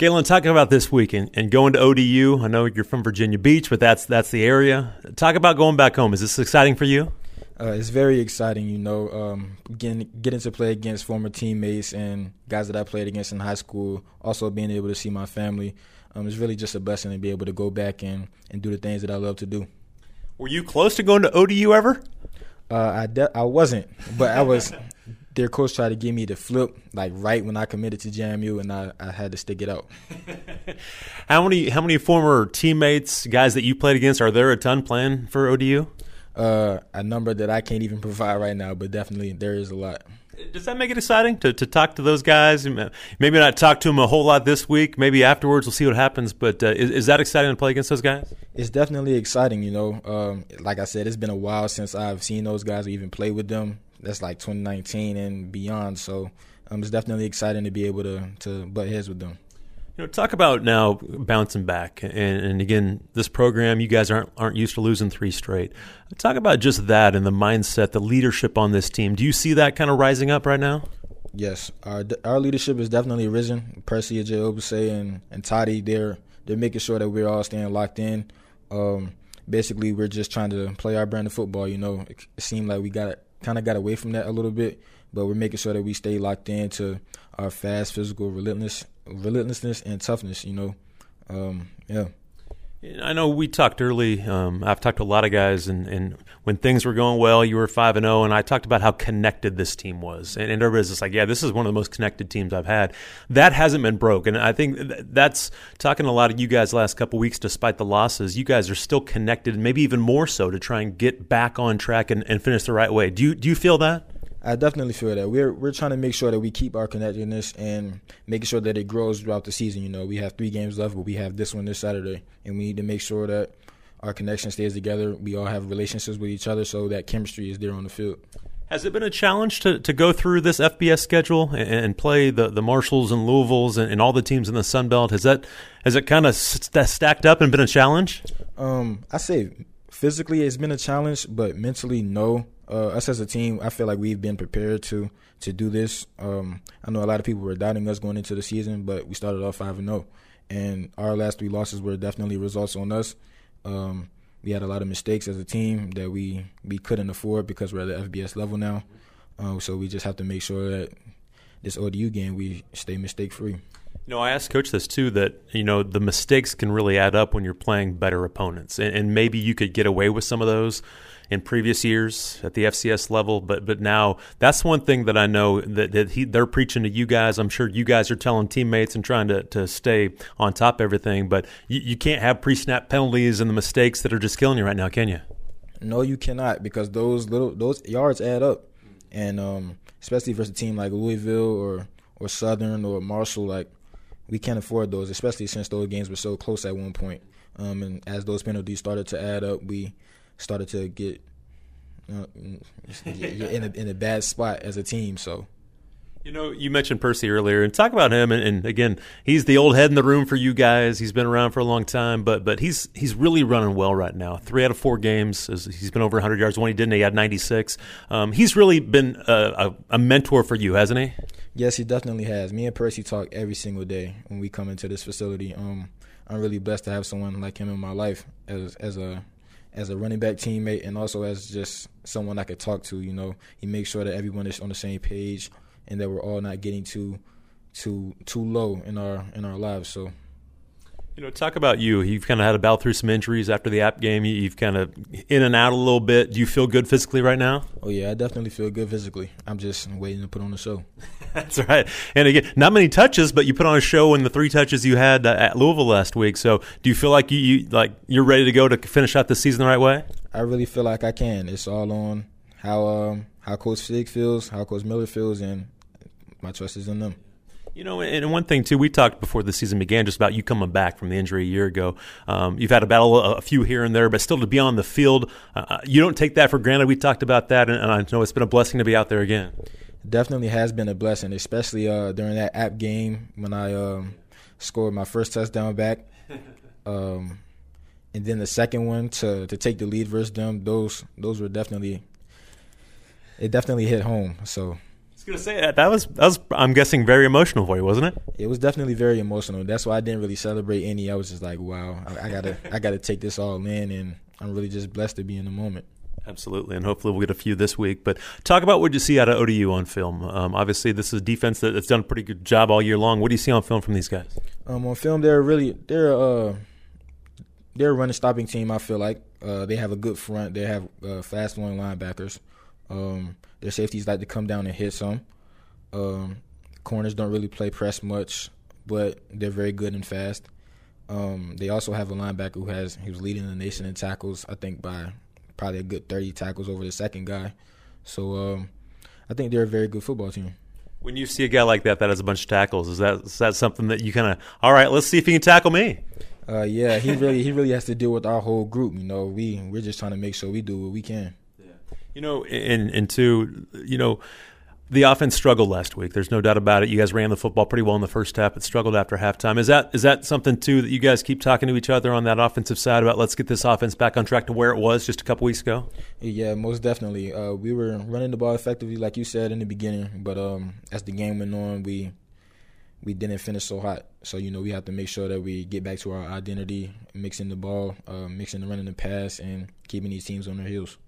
Kaelon, talking about this week and, and, going to ODU. I know you're from Virginia Beach, but that's that's the area. Talk about going back home. Is this exciting for you? Uh, it's very exciting, you know, um, getting getting to play against former teammates and guys that I played against in high school. Also being able to see my family. Um, it's really just a blessing to be able to go back and, and do the things that I love to do. Were you close to going to ODU ever? Uh, I de- I wasn't, but I was their coach tried to give me the flip like right when I committed to JMU, and I, I had to stick it out. how many how many former teammates, guys that you played against, are there a ton playing for ODU? Uh, a number that I can't even provide right now, but definitely there is a lot. Does that make it exciting to, to talk to those guys? Maybe not talk to them a whole lot this week. Maybe afterwards we'll see what happens. But uh, is, is, that exciting to play against those guys? It's definitely exciting. You know, um, like I said, it's been a while since I've seen those guys or even play with them that's like 2019 and beyond. So um, it's definitely exciting to be able to to butt heads with them. You know, talk about now bouncing back, and, and, again, this program, you guys aren't aren't used to losing three straight. Talk about just that and the mindset, the leadership on this team. Do you see that kind of rising up right now? Yes, our our leadership is definitely risen. Percy, Agyei-Obese, and and Toddy, they're they're making sure that we're all staying locked in. Um, basically, we're just trying to play our brand of football. You know, it, it seemed like we got kind of got away from that a little bit, but we're making sure that we stay locked into our fast, physical, relentless, relentlessness and toughness. You know, um, yeah. I know we talked early. Um, I've talked to a lot of guys, and, and when things were going well, you were five and zero, oh, and I talked about how connected this team was, and, and everybody's just like, "Yeah, this is one of the most connected teams I've had." That hasn't been broken. And I think that's talking to a lot of you guys last couple weeks, despite the losses. You guys are still connected, maybe even more so to try and get back on track and, and finish the right way. Do you do you feel that? I definitely feel that we're we're trying to make sure that we keep our connectedness and making sure that it grows throughout the season. You know, we have three games left, but we have this one this Saturday, and we need to make sure that our connection stays together. We all have relationships with each other, so that chemistry is there on the field. Has it been a challenge to, to go through this FBS schedule and, and play the, the Marshalls and Louisvilles and, and, all the teams in the Sun Belt? Has that has it kind of st- stacked up and been a challenge? Um, I say physically it's been a challenge, but mentally no uh, us as a team, I feel like we've been prepared to to do this. Um, I know a lot of people were doubting us going into the season, but we started off five and zero, oh. and our last three losses were definitely results on us. Um, we had a lot of mistakes as a team that we we couldn't afford because we're at the FBS level now. Uh, so we just have to make sure that this ODU game we stay mistake free. Know, I asked Coach this too that, you know, the mistakes can really add up when you're playing better opponents. And, and, maybe you could get away with some of those in previous years at the FCS level, but but now that's one thing that I know that, that he, they're preaching to you guys. I'm sure you guys are telling teammates and trying to, to stay on top of everything, but you, you can't have pre snap penalties and the mistakes that are just killing you right now, can you? No, you cannot because those little those yards add up, and um, especially versus a team like Louisville or or Southern or Marshall, like we can't afford those, especially since those games were so close at one point. Um, and as those penalties started to add up, we started to get uh, in a in a bad spot as a team. So. You know, you mentioned Percy earlier, and talk about him. And, and, again, he's the old head in the room for you guys. He's been around for a long time, but but he's he's really running well right now. Three out of four games, he's been over 100 yards. One he didn't, he had 96. Um, he's really been a, a, a, mentor for you, hasn't he? Yes, he definitely has. Me and Percy talk every single day when we come into this facility. Um, I'm really blessed to have someone like him in my life as as a as a running back teammate and also as just someone I could talk to. You know, he makes sure that everyone is on the same page and that we're all not getting too too too low in our in our lives. So. You know, talk about you. You've kind of had to battle through some injuries after the app game. You've kind of in and out a little bit. Do you feel good physically right now? Oh yeah, I definitely feel good physically. I'm just waiting to put on a show. That's right. And again, not many touches, but you put on a show in the three touches you had uh, at Louisville last week. So, do you feel like you, you like you're ready to go to finish out the season the right way? I really feel like I can. It's all on how um, how Coach Fig feels, how Coach Miller feels, and my trust is in them. You know, and one thing too, we talked before the season began just about you coming back from the injury a year ago. Um, you've had a battle, a few here and there, but still to be on the field, uh, uh, you don't take that for granted. We talked about that, and, and I know it's been a blessing to be out there again definitely has been a blessing, especially uh, during that app game when I um, scored my first touchdown back. Um, and then the second one to to take the lead versus them, those those were definitely it definitely hit home. So gonna say that that was that was I'm guessing very emotional for you, wasn't it? It was definitely very emotional. That's why I didn't really celebrate any. I was just like, wow, I, I gotta I gotta take this all in, and I'm really just blessed to be in the moment. Absolutely, and hopefully we'll get a few this week. But talk about what you see out of ODU on film. Um, obviously, this is a defense that, that's done a pretty good job all year long. What do you see on film from these guys? Um, on film, they're really they're uh they're a running stopping team. I feel like uh, they have a good front. They have uh, fast one linebackers. Um, their safeties like to come down and hit some. Um, corners don't really play press much, but they're very good and fast. Um, they also have a linebacker who has he was leading the nation in tackles. I think by probably a good thirty tackles over the second guy. So um, I think they're a very good football team. When you see a guy like that that has a bunch of tackles, is that is that something that you kind of all right? Let's see if he can tackle me. Uh, yeah, he really he really has to deal with our whole group. You know, we we're just trying to make sure we do what we can. You know, and and two, you know, the offense struggled last week. There's no doubt about it. You guys ran the football pretty well in the first half, but struggled after halftime. Is that is that something too that you guys keep talking to each other on that offensive side about? Let's get this offense back on track to where it was just a couple weeks ago. Yeah, most definitely. Uh, we were running the ball effectively, like you said in the beginning, but um, as the game went on, we we didn't finish so hot. So you know we have to make sure that we get back to our identity, mixing the ball, uh, mixing the running the pass, and keeping these teams on their heels.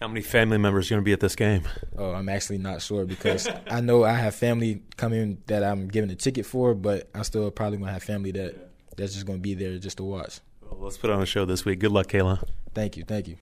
How many family members are going to be at this game? Oh, I'm actually not sure because I know I have family coming that I'm giving a ticket for, but I'm still probably going to have family that that's just going to be there just to watch. Well, let's put on a show this week. Good luck, Kaelon. Thank you. Thank you.